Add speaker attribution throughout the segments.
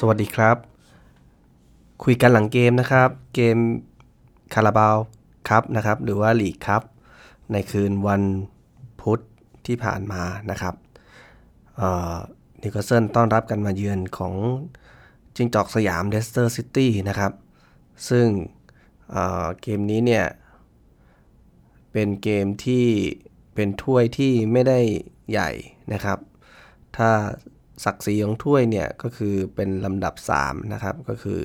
Speaker 1: สวัสดีครับ คุยกันหลังเกมนะครับ เกมคาราบาวครับนะครับ หรือว่าลีกครับ ในคืนวันพุธที่ผ่านมานะครับนิวคาสเซิลต้อนรับกันมาเยือนของจิงจอกสยามเลสเตอร์ซิตี้นะครับ ซึ่งเกมนี้เนี่ย เป็นเกมที่เป็นถ้วยที่ไม่ได้ใหญ่นะครับ ถ้า ศักดิ์ศรีของถ้วยเนี่ยก็คือเป็นลำดับ 3 นะครับ ก็คือ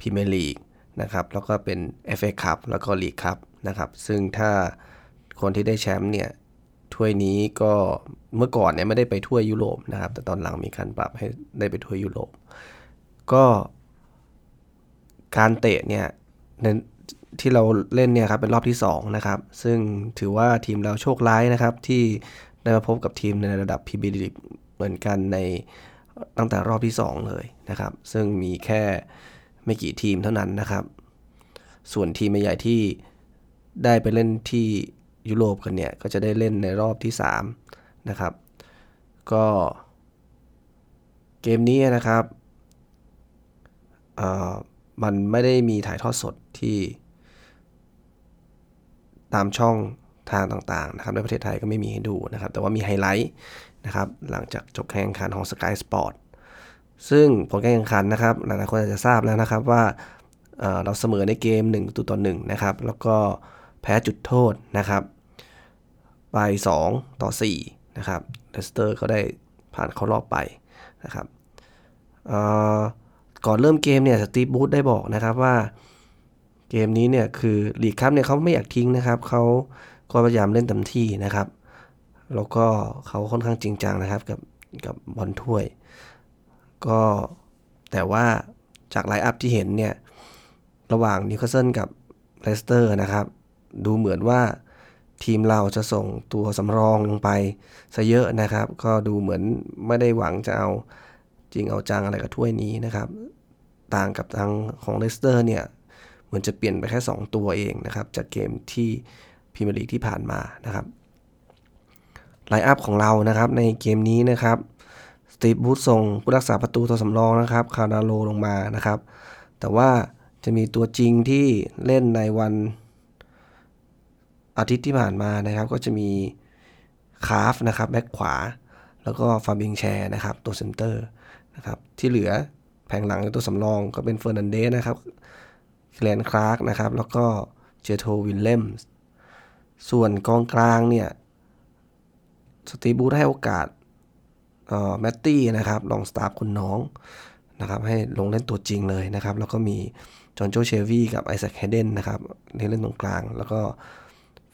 Speaker 1: พรีเมียร์ลีกนะครับแล้วก็เป็น FA คัพแล้วก็ลีกคัพนะครับ ซึ่งถ้าคนที่ได้แชมป์เนี่ยถ้วยนี้ก็เมื่อก่อนเนี่ยไม่ได้ไปถ้วยยุโรปนะครับ แต่ตอนหลังมีการปรับให้ได้ไปถ้วยยุโรป ก็การเตะเนี่ยที่เราเล่นเนี่ยครับเป็นรอบที่2นะครับ ซึ่งถือว่าทีมเราโชคร้ายนะครับที่ได้มาพบกับทีมในระดับพรีเมียร์ลีก เหมือนกันในตั้งแต่รอบที่ 2 เลยนะครับ ซึ่งมีแค่ไม่กี่ทีมเท่านั้นนะครับ ส่วนทีมใหญ่ที่ได้ไปเล่นที่ยุโรปกันเนี่ย ก็จะได้เล่นในรอบที่ 3 นะครับ ก็เกมนี้นะครับมันไม่ได้มีถ่ายทอดสดที่ตามช่อง ทางต่างๆนะครับในประเทศไทยก็ไม่มีให้ดูนะครับ แต่ว่ามีไฮไลท์นะครับหลังจากจบการแข่งขันของ Sky Sport ซึ่งผลการแข่งขันนะครับ หลายๆคนอาจจะทราบแล้วนะครับว่าเราเสมอในเกม1ตัวต่อ1นะครับ แล้วก็แพ้จุดโทษนะครับไป 2 ต่อ4นะครับเลสเตอร์ก็ได้ผ่านเข้ารอบไปนะครับก่อนเริ่มเกมเนี่ยสตีฟบรูซได้บอกนะครับว่าเกมนี้เนี่ยคือลีกคัพเนี่ยเขาไม่อยากทิ้งนะครับเขา ก็พยายามเล่นเต็มที่นะครับ แล้วก็เขาค่อนข้างจริงจังนะครับ กับกับบอลถ้วย ก็แต่ว่าจาก line up ที่เห็นเนี่ย ระหว่างนิวคาสเซิลกับเลสเตอร์นะครับ ดูเหมือนว่าทีมเราจะส่งตัวสำรองลงไปซะเยอะนะครับ ก็ดูเหมือนไม่ได้หวังจะเอาจริงเอาจังอะไรกับถ้วยนี้นะครับ ต่างกับทางของเลสเตอร์เนี่ย เหมือนจะเปลี่ยนไปแค่ 2 ตัวเองนะครับ จากเกมที่ พรีเมียร์ลีกที่ผ่านมานะครับ line up ของเรานะครับในเกมนี้นะครับสตีฟบรูซส่งผู้รักษาประตูตัวสำรองนะครับคาร์ลดาร์โลว์ลงมานะครับ แต่ว่าจะมีตัวจริงที่เล่นในวันอาทิตย์ที่ผ่านมานะครับ ก็จะมีคราฟท์นะครับแบ็คขวา แล้วก็ฟาเบียนแชร์นะครับตัวเซนเตอร์นะครับที่เหลือแผงหลังตัวสำรองก็เป็นเฟอร์นันเดสนะครับเคียแรนคลาร์กนะครับ แล้วก็เจโทรวิลเลมส์ ส่วนกองกลางเนี่ย สตีฟบรูซให้โอกาสแมตตี้นะครับลองสตาฟฟ์คนน้องนะครับให้ลงเล่นตัวจริงเลยนะครับ แล้วก็มีจอนโจเชลวีย์กับไอแซคเฮเดนนะครับที่เล่นตรงกลาง แล้วก็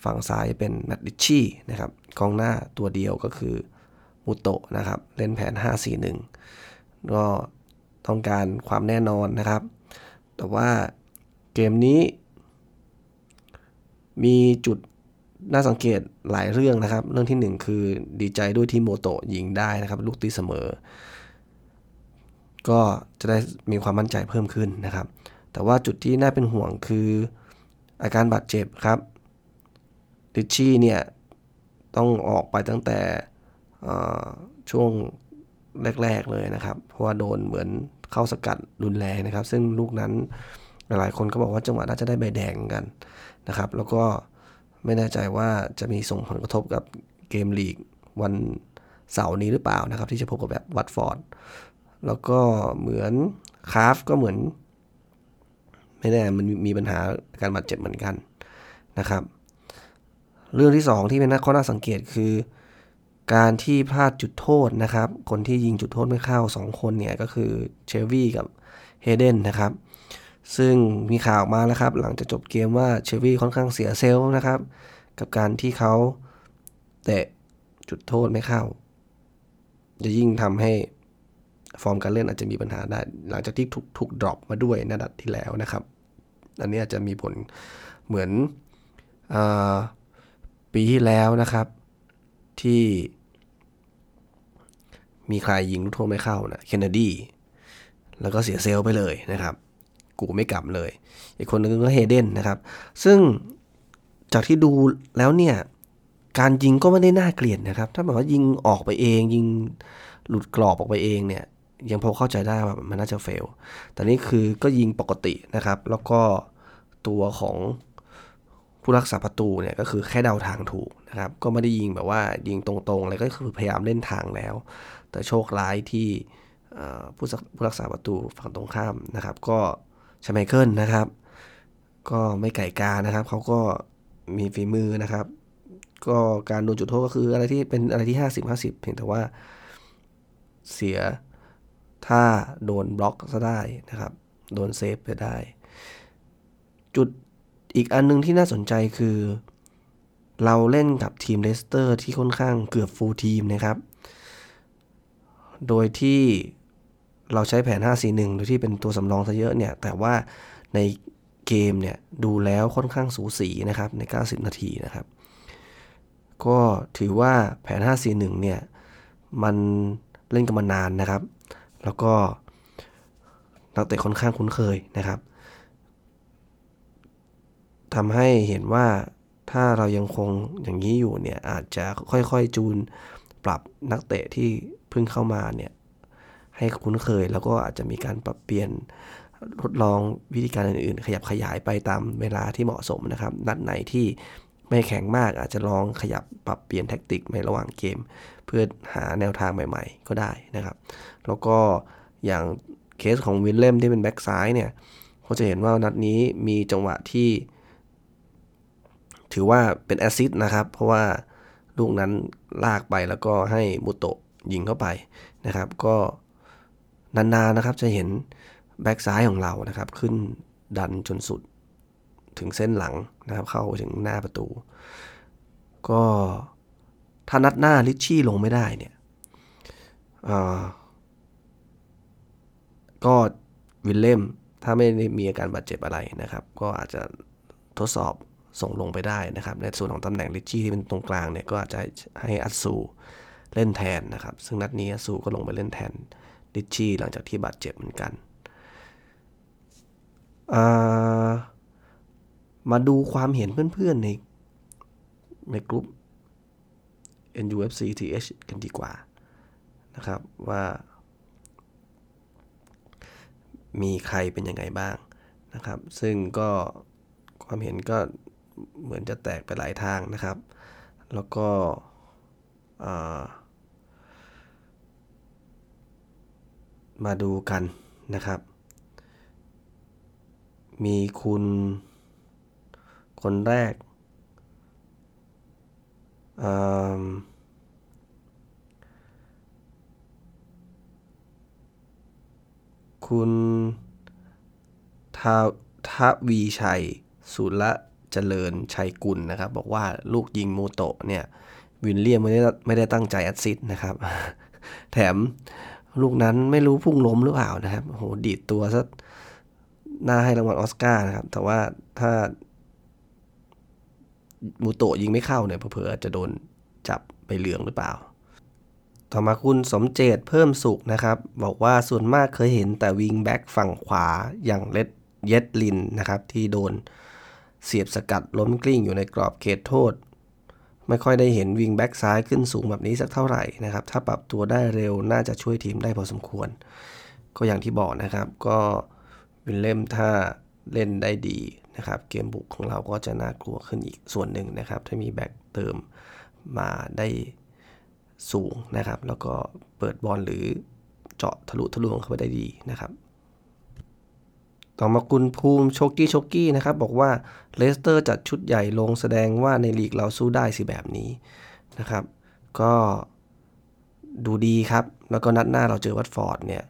Speaker 1: ฝั่งซ้ายเป็นแมตติชี่นะครับกองหน้าตัวเดียวก็คือมูโตะนะครับ เล่นแผน 5-4-1 ก็ต้องการความแน่นอนนะครับ แต่ว่าเกมนี้มีจุด น่าสังเกตหลายเรื่องนะครับ เรื่องที่ 1 คือดีใจด้วยที่โมโตะยิงได้นะครับลูกตีเสมอ ก็จะได้มีความมั่นใจเพิ่มขึ้นนะครับ แต่ว่าจุดที่น่าเป็นห่วงคืออาการบาดเจ็บครับดิชี่เนี่ยต้องออกไปตั้งแต่ช่วงแรก ๆเลยนะครับ เพราะว่าโดนเหมือนเข้าสกัดรุนแรงนะครับ ซึ่งลูกนั้นหลายๆคนก็บอกว่าจังหวะน่าจะได้ใบแดงกันนะครับ แล้วก็ ไม่แน่ใจว่าจะมีส่งผลกระทบกับเกมลีกวันเสาร์นี้หรือเปล่านะครับ ที่จะพบกับแบบวัตฟอร์ดแล้วก็เหมือนคาฟก็เหมือน ไม่แน่มันมีปัญหาการบาดเจ็บเหมือนกันนะครับ เรื่องที่ 2 ที่เป็นข้อน่าสังเกตคือ การที่พลาดจุดโทษนะครับ คนที่ยิงจุดโทษไม่เข้า 2 คนเนี่ยก็คือเชลวี่กับเฮเดนนะครับ ซึ่งมีข่าวมาแล้วครับ หลังจากจบเกมว่าเชวี่ค่อนข้างเสียเซลล์นะครับ กับการที่เขาเตะจุดโทษไม่เข้า จะยิ่งทำให้ฟอร์มการเล่นอาจจะมีปัญหาได้ หลังจากที่ถูกถูกดรอปมาด้วยในดัดที่แล้วนะครับ อันนี้อาจจะมีผลเหมือนอปีที่แล้วนะครับ ที่ มีใครยิงลูกโทษไม่เข้านะเคนเนดี แล้วก็เสียเซลล์ไปเลยนะครับ กูไม่กลับเลย อีกคนนึงก็เฮเดนนะครับ ซึ่งจากที่ดูแล้วเนี่ย การยิงก็ไม่ได้น่าเกลียดนะครับ ถ้าแบบว่ายิงออกไปเอง ยิงหลุดกรอบออกไปเองเนี่ย ยังพอเข้าใจได้ว่ามันน่าจะเฟล แต่นี่คือก็ยิงปกตินะครับ แล้วก็ตัวของผู้รักษาประตูเนี่ยก็คือแค่เดาทางถูกนะครับ ก็ไม่ได้ยิงแบบว่ายิงตรงๆอะไรก็คือพยายามเล่นทางแล้ว แต่โชคร้ายที่ผู้ผู้รักษาประตูฝั่งตรงข้ามนะครับ ก็ ชไมเคิลนะครับ ก็ไม่ไก่กานะครับ เขาก็มีฝีมือนะครับ ก็การโดนจุดโทษก็คืออะไรที่เป็นอะไรที่ 50 50 เพียงแต่ว่าเสียถ้าโดนบล็อกซะได้นะครับ โดนเซฟไปได้ จุดอีกอันนึงที่น่าสนใจคือ เราเล่นกับทีมเลสเตอร์ที่ค่อนข้างเกือบ full team นะครับ โดยที่ เราใช้แผน 5-4-1 โดยที่เป็นตัวสำรองซะเยอะเนี่ย แต่ว่าในเกมเนี่ย ดูแล้วค่อนข้างสูสีนะครับ ใน 90 นาทีนะครับ ก็ถือว่าแผน 5-4-1 เนี่ย มันเล่นกันมานานนะครับ แล้วก็นักเตะค่อนข้างคุ้นเคยนะครับทำให้เห็นว่าถ้าเรายังคงอย่างนี้อยู่เนี่ย อาจจะค่อยๆจูนปรับนักเตะที่เพิ่งเข้ามาเนี่ย ให้คุ้นเคย แล้วก็อาจจะมีการปรับเปลี่ยนทดลองวิธีการอื่นๆ ขยับขยายไปตามเวลาที่เหมาะสมนะครับ นัดไหนที่ไม่แข็งมากอาจจะลองขยับปรับเปลี่ยนแท็กติกในระหว่างเกม เพื่อหาแนวทางใหม่ ๆ ก็ได้นะครับ แล้วก็อย่างเคสของวินเล่มที่เป็นแบ็กซ้ายเนี่ยเขาจะเห็นว่านัดนี้มีจังหวะที่ ถือว่าเป็นแอซิดนะครับ เพราะว่าลูกนั้นลากไปแล้วก็ให้มุโตะยิงเข้าไปนะครับ ก็ นานๆนนะครับจะเห็นแบ็กซ้ายของเรานะครับ ขึ้นดันจนสุดถึงเส้นหลังนะครับ เข้าถึงหน้าประตู ก็ถ้านัดหน้าลิชชี่ลงไม่ได้เนี่ยก็วิลเล่มถ้าไม่ได้มีอาการบาดเจ็บอะไรนะครับ ก็อาจจะทดสอบส่งลงไปได้นะครับ ในส่วนของตำแหน่งลิชี่ที่เป็นตรงกลางเนี่ยก็อาจจะให้อัตซูเล่นแทนนะครับ ซึ่งนัดนี้อัตซูก็ลงไปเล่นแทน ลิชี่หลังจากที่บาดเจ็บเหมือนกัน มาดูความเห็นเพื่อนๆในในกลุ่ม NUFC TH กันดีกว่านะครับว่า มีใครเป็นยังไงบ้างนะครับ ซึ่งก็ความเห็นก็เหมือนจะแตกไปหลายทางนะครับ แล้วก็ มาดูกันนะครับ มีคุณ คนแรกคุณทาทวีชัย สุละเจริญชัยกุลนะครับ บอกว่าลูกยิงมูโตะเนี่ย วินเลียมไม่ได้ไม่ได้ตั้งใจอัดซิดนะครับ แถม ลูกนั้นไม่รู้พุ่งล้มหรือเปล่านะครับโหดีดตัวซะน่าให้รางวัลออสการ์นะครับ แต่ว่าถ้ามูโตยิงไม่เข้าเนี่ยเผื่อจะโดนจับไปเหลืองหรือเปล่า ต่อมาคุณสมเจตเพิ่มสุขนะครับ บอกว่าส่วนมากเคยเห็นแต่วิงแบ็กฝั่งขวาอย่างเลดเยดลินนะครับ ที่โดนเสียบสกัดล้มกลิ้งอยู่ในกรอบเขตโทษ ไม่ค่อยได้เห็นวิงแบ็กซ้ายขึ้นสูงแบบนี้สักเท่าไหร่นะครับ ถ้าปรับตัวได้เร็วน่าจะช่วยทีมได้พอสมควร ก็อย่างที่บอกนะครับ ก็วิลเลมส์ถ้าเล่นได้ดีนะครับ เกมบุกของเราก็จะน่ากลัวขึ้นอีกส่วนหนึ่งนะครับ ถ้ามีแบ็กเติมมาได้สูงนะครับ แล้วก็เปิดบอลหรือเจาะทะลุทะลวงเข้าไปได้ดีนะครับ ต่อมาคุณภูมิโชกี้โชกี้นะครับบอกว่าเลสเตอร์จัดชุดใหญ่ลงแสดงว่าในลีกเราสู้ได้สิแบบนี้นะครับ ก็ดูดีครับ แล้วก็นัดหน้าเราเจอวัตฟอร์ดเนี่ย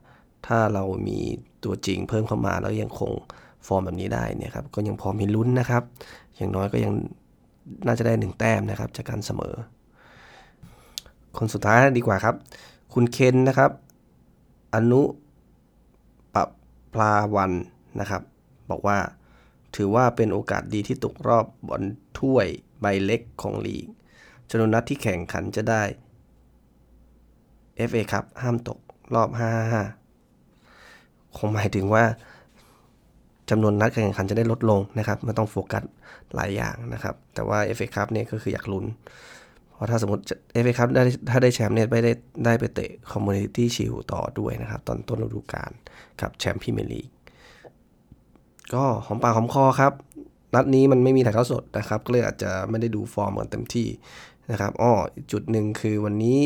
Speaker 1: ถ้าเรามีตัวจริงเพิ่มเข้ามาแล้วยังคงฟอร์มแบบนี้ได้เนี่ยครับ ก็ยังพอมีลุ้นนะครับ อย่างน้อยก็ยังน่าจะได้หนึ่งแต้มนะครับ จากการเสมอ คนสุดท้ายดีกว่าครับ คุณเคนนะครับ อนุปปลาวัน นะครับ บอกว่าถือว่าเป็นโอกาสดีที่ตกรอบบอลถ้วยใบเล็กของลีกจำนวนนัดที่แข่งขันจะได้ FA ครับ ห้ามตกรอบ5-5 คงหมายถึงว่าจำนวนนัดการแข่งขันจะได้ลดลงนะครับไม่ต้องโฟกัสหลายอย่างนะครับ แต่ว่า FA ครับเนี่ยก็คืออยากลุ้น เพราะถ้าสมมติเอฟเอคัพได้ถ้าได้แชมป์เนี่ยไม่ได้ได้ไปเตะคอมมูนิตี้ชิลด์ต่อด้วยนะครับ ตอนต้นฤดูกาลกับแชมป์พรีเมียร์ลีก ก็หอมปากหอมคอครับ นัดนี้มันไม่มีถ่ายทอดสดนะครับ ก็เลยอาจจะไม่ได้ดูฟอร์มกันเต็มที่นะครับอ้อจุดหนึ่งคือวันนี้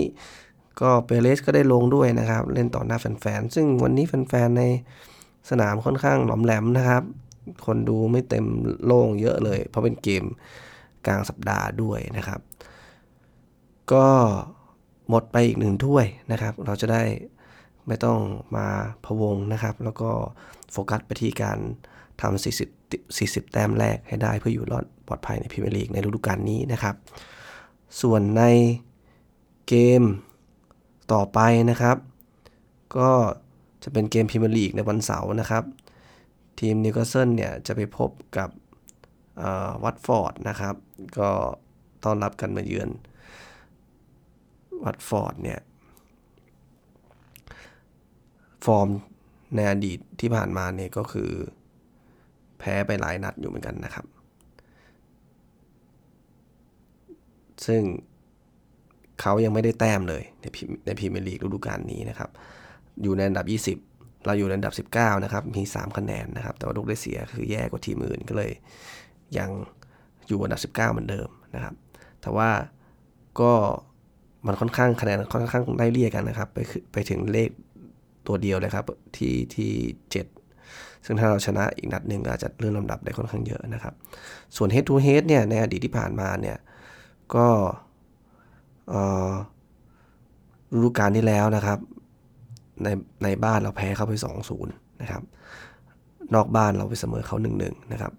Speaker 1: ก็เปเรสก็ได้ลงด้วยนะครับ เล่นต่อหน้าแฟนๆ ซึ่งวันนี้แฟนๆ ในสนามค่อนข้างหลอมแหลมนะครับ คนดูไม่เต็มโล่งเยอะเลย เพราะเป็นเกมกลางสัปดาห์ด้วยนะครับ ก็หมดไปอีกหนึ่งถ้วยนะครับ เราจะได้ไม่ต้องมาพะวงนะครับ แล้วก็โฟกัสไปที่การ ทำ40 40 แต้มแรกให้ได้เพื่ออยู่รอดปลอดภัยในพรีเมียร์ลีกในฤดูกาลนี้นะครับ ส่วนในเกมต่อไปนะครับ ก็จะเป็นเกมพรีเมียร์ลีกในวันเสาร์นะครับ ทีมนิวคาสเซิลเนี่ยจะไปพบกับวัตฟอร์ดนะครับ ก็ต้อนรับกันมาเยือนวัตฟอร์ดเนี่ย ฟอร์มในอดีตที่ผ่านมาเนี่ยก็คือ แพ้ไปหลายนัดอยู่เหมือนกันนะครับ ซึ่งเขายังไม่ได้แต้มเลยในในพรีเมียร์ลีกฤดูกาลนี้นะครับ อยู่ในอันดับ 20 เราอยู่ในอันดับ 19 นะครับ มี 3 คะแนนนะครับ แต่ว่าลูกได้เสียคือแย่กว่าทีมอื่นก็เลย ยังอยู่อันดับ 19 เหมือนเดิมนะครับ แต่ว่าก็มันค่อนข้างคะแนนค่อนข้างได้เรียกกันนะครับ ไปไปถึงเลขตัวเดียวเลยครับที่ที่ 7 ซึ่งถ้าเราชนะอีกนัดหนึ่งอาจจะเลื่อนลำดับได้ค่อนข้างเยอะนะครับ ส่วน head to head เนี่ยในอดีตที่ผ่านมาเนี่ยก็ฤดูกาลที่แล้วนะครับ ในในบ้านเราแพ้เขาไป 2-0 นะครับ นอกบ้านเราไปเสมอเขา 1-1 นะครับ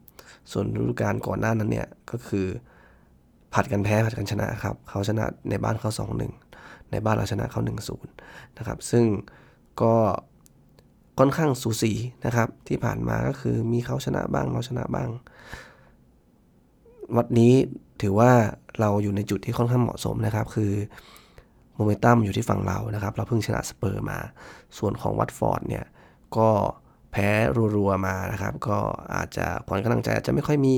Speaker 1: ส่วนฤดูกาลก่อนหน้านั้นเนี่ยก็คือผัดกันแพ้ผัดกันชนะครับเขาชนะในบ้านเขา 2-1 ในบ้านเราชนะเขา 1-0 นะครับ ซึ่งก็ ค่อนข้างสูสีนะครับ ที่ผ่านมาก็คือมีเขาชนะบ้างเราชนะบ้าง วัดนี้ถือว่าเราอยู่ในจุดที่ค่อนข้างเหมาะสมนะครับ คือโมเมนตัมอยู่ที่ฝั่งเรานะครับ เราเพิ่งชนะสเปอร์มา ส่วนของวัตฟอร์ดเนี่ย ก็แพ้รัวๆมานะครับ ก็อาจจะขวัญกำลังใจอาจจะไม่ค่อยมี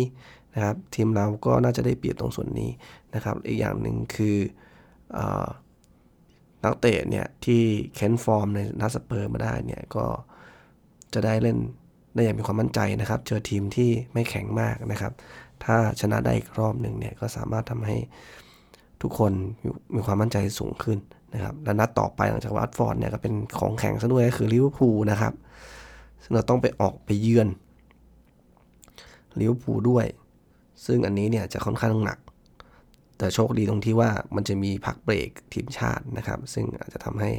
Speaker 1: นะครับ ทีมเราก็น่าจะได้เปรียบตรงส่วนนี้นะครับ อีกอย่างหนึ่งคืออ นักเตะเนี่ยที่เค้นฟอร์มในนัดสเปอร์มาได้เนี่ยก็จะได้เล่นได้อย่างมีความมั่นใจนะครับ เจอทีมที่ไม่แข็งมากนะครับ ถ้าชนะได้อีกรอบหนึ่งเนี่ยก็สามารถทำให้ทุกคนมีความมั่นใจสูงขึ้นนะครับ และนัดต่อไปหลังจากวัตฟอร์ดเนี่ยก็เป็นของแข็งซะด้วยก็คือลิเวอร์พูลนะครับ ซึ่งเราต้องไปออกไปเยือนลิเวอร์พูลด้วย ซึ่งอันนี้เนี่ยจะค่อนข้างหนัก แต่โชคดีตรงที่ว่ามันจะมีพักเบรกทีมชาตินะครับ ซึ่งอาจจะทำให้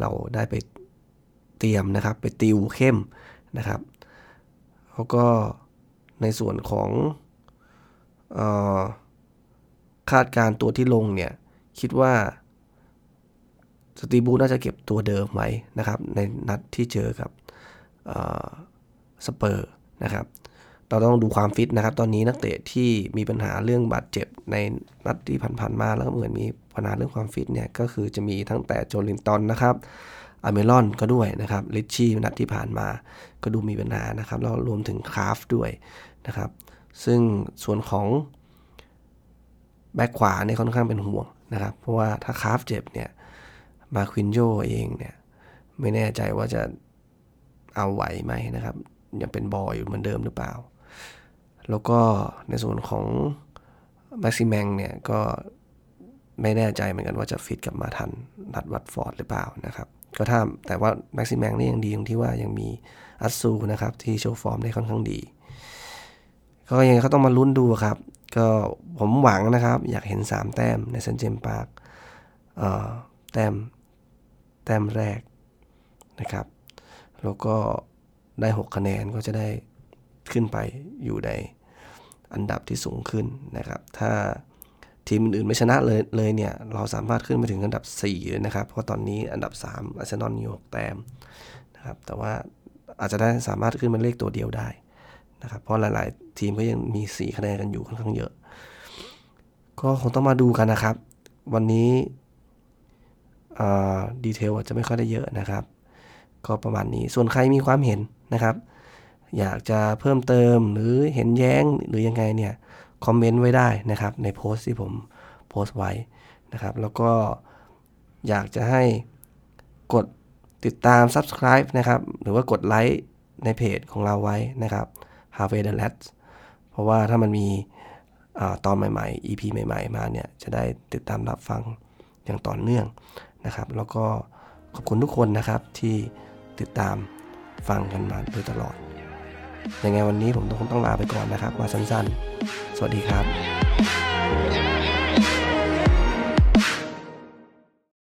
Speaker 1: เราได้ไปเตรียมนะครับ ไปติวเข้มนะครับแล้วก็ในส่วนของออคาดการตัวที่ลงเนี่ย คิดว่าสตีบูน่าจะเก็บตัวเดิมไว้นะครับ ในนัดที่เจอกับสเปอร์นะครับ เราต้องดูความฟิตนะครับ ตอนนี้นักเตะที่มีปัญหาเรื่องบาดเจ็บในนัดที่ผ่านๆมาแล้วก็เหมือนมีปัญหาเรื่องความฟิตเนี่ยก็คือจะมีทั้งแต่โจลินตันนะครับอเมรอนก็ด้วยนะครับลิชชี่นัดที่ผ่านมาก็ดูมีปัญหานะครับแล้วรวมถึงคราฟด้วยนะครับ ซึ่งส่วนของแบ็คขวาเนี่ยค่อนข้างเป็นห่วงนะครับ เพราะว่าถ้าคาฟเจ็บเนี่ยมาควินโยเองเนี่ยไม่แน่ใจว่าจะเอาไหวไหมนะครับยังเป็นบอยอยู่เหมือนเดิมหรือเปล่า แล้วก็ในส่วนของแม็กซิแมงเนี่ยก็ไม่แน่ใจเหมือนกันว่าจะฟิตกลับมาทันนัดวัตฟอร์ดหรือเปล่านะครับ ก็ถ้าแต่ว่าแม็กซิแมงนี่ยังดีตรงที่ว่ายังมีอัตซูนะครับที่โชว์ฟอร์มได้ค่อนข้างดี ก็ยังเขาต้องมาลุ้นดูครับ ก็ผมหวังนะครับ อยากเห็น 3 แต้มในเซนต์เจมส์พาร์กแต้มแต้มแรกนะครับ แล้วก็ได้ 6 คะแนนก็จะได้ ขึ้นไปอยู่ในอันดับที่สูงขึ้นนะครับ ถ้าทีมอื่นๆไม่ชนะเลยเลยเนี่ย เราสามารถขึ้นไปถึงอันดับ4เลยนะครับ เพราะตอนนี้อันดับ3อาร์เซนอลมี6แต้มนะครับ แต่ว่าอาจจะได้สามารถขึ้นมาเลขตัวเดียวได้นะครับ เพราะหลายๆ ทีมก็ยังมี 4 คะแนนกันอยู่ค่อนข้างเยอะ ก็คงต้องมาดูกันนะครับ วันนี้ดีเทลอาจจะไม่ค่อยได้เยอะนะครับ ก็ประมาณนี้ ส่วนใครมีความเห็นนะครับ อยากจะเพิ่มเติมหรือเห็นแย้งหรือยังไงเนี่ยคอมเมนต์ไว้ได้นะครับ ในโพสต์ที่ผมโพสต์ไว้นะครับ แล้วก็อยากจะให้กดติดตาม subscribe นะครับ หรือว่ากดไลค์ในเพจของเราไว้นะครับ Harvey the Lads เพราะว่าถ้ามันมีอตอนใหม่ๆ EP ใหม่ๆ มาเนี่ย จะได้ติดตามรับฟังอย่างต่อเนื่องนะครับ แล้วก็ขอบคุณทุกคนนะครับที่ติดตามฟังกันมาโดยตลอด ยังไงวันนี้ผมต้องต้องลาไปก่อนนะครับมาสั้นๆ สวัสดีครับ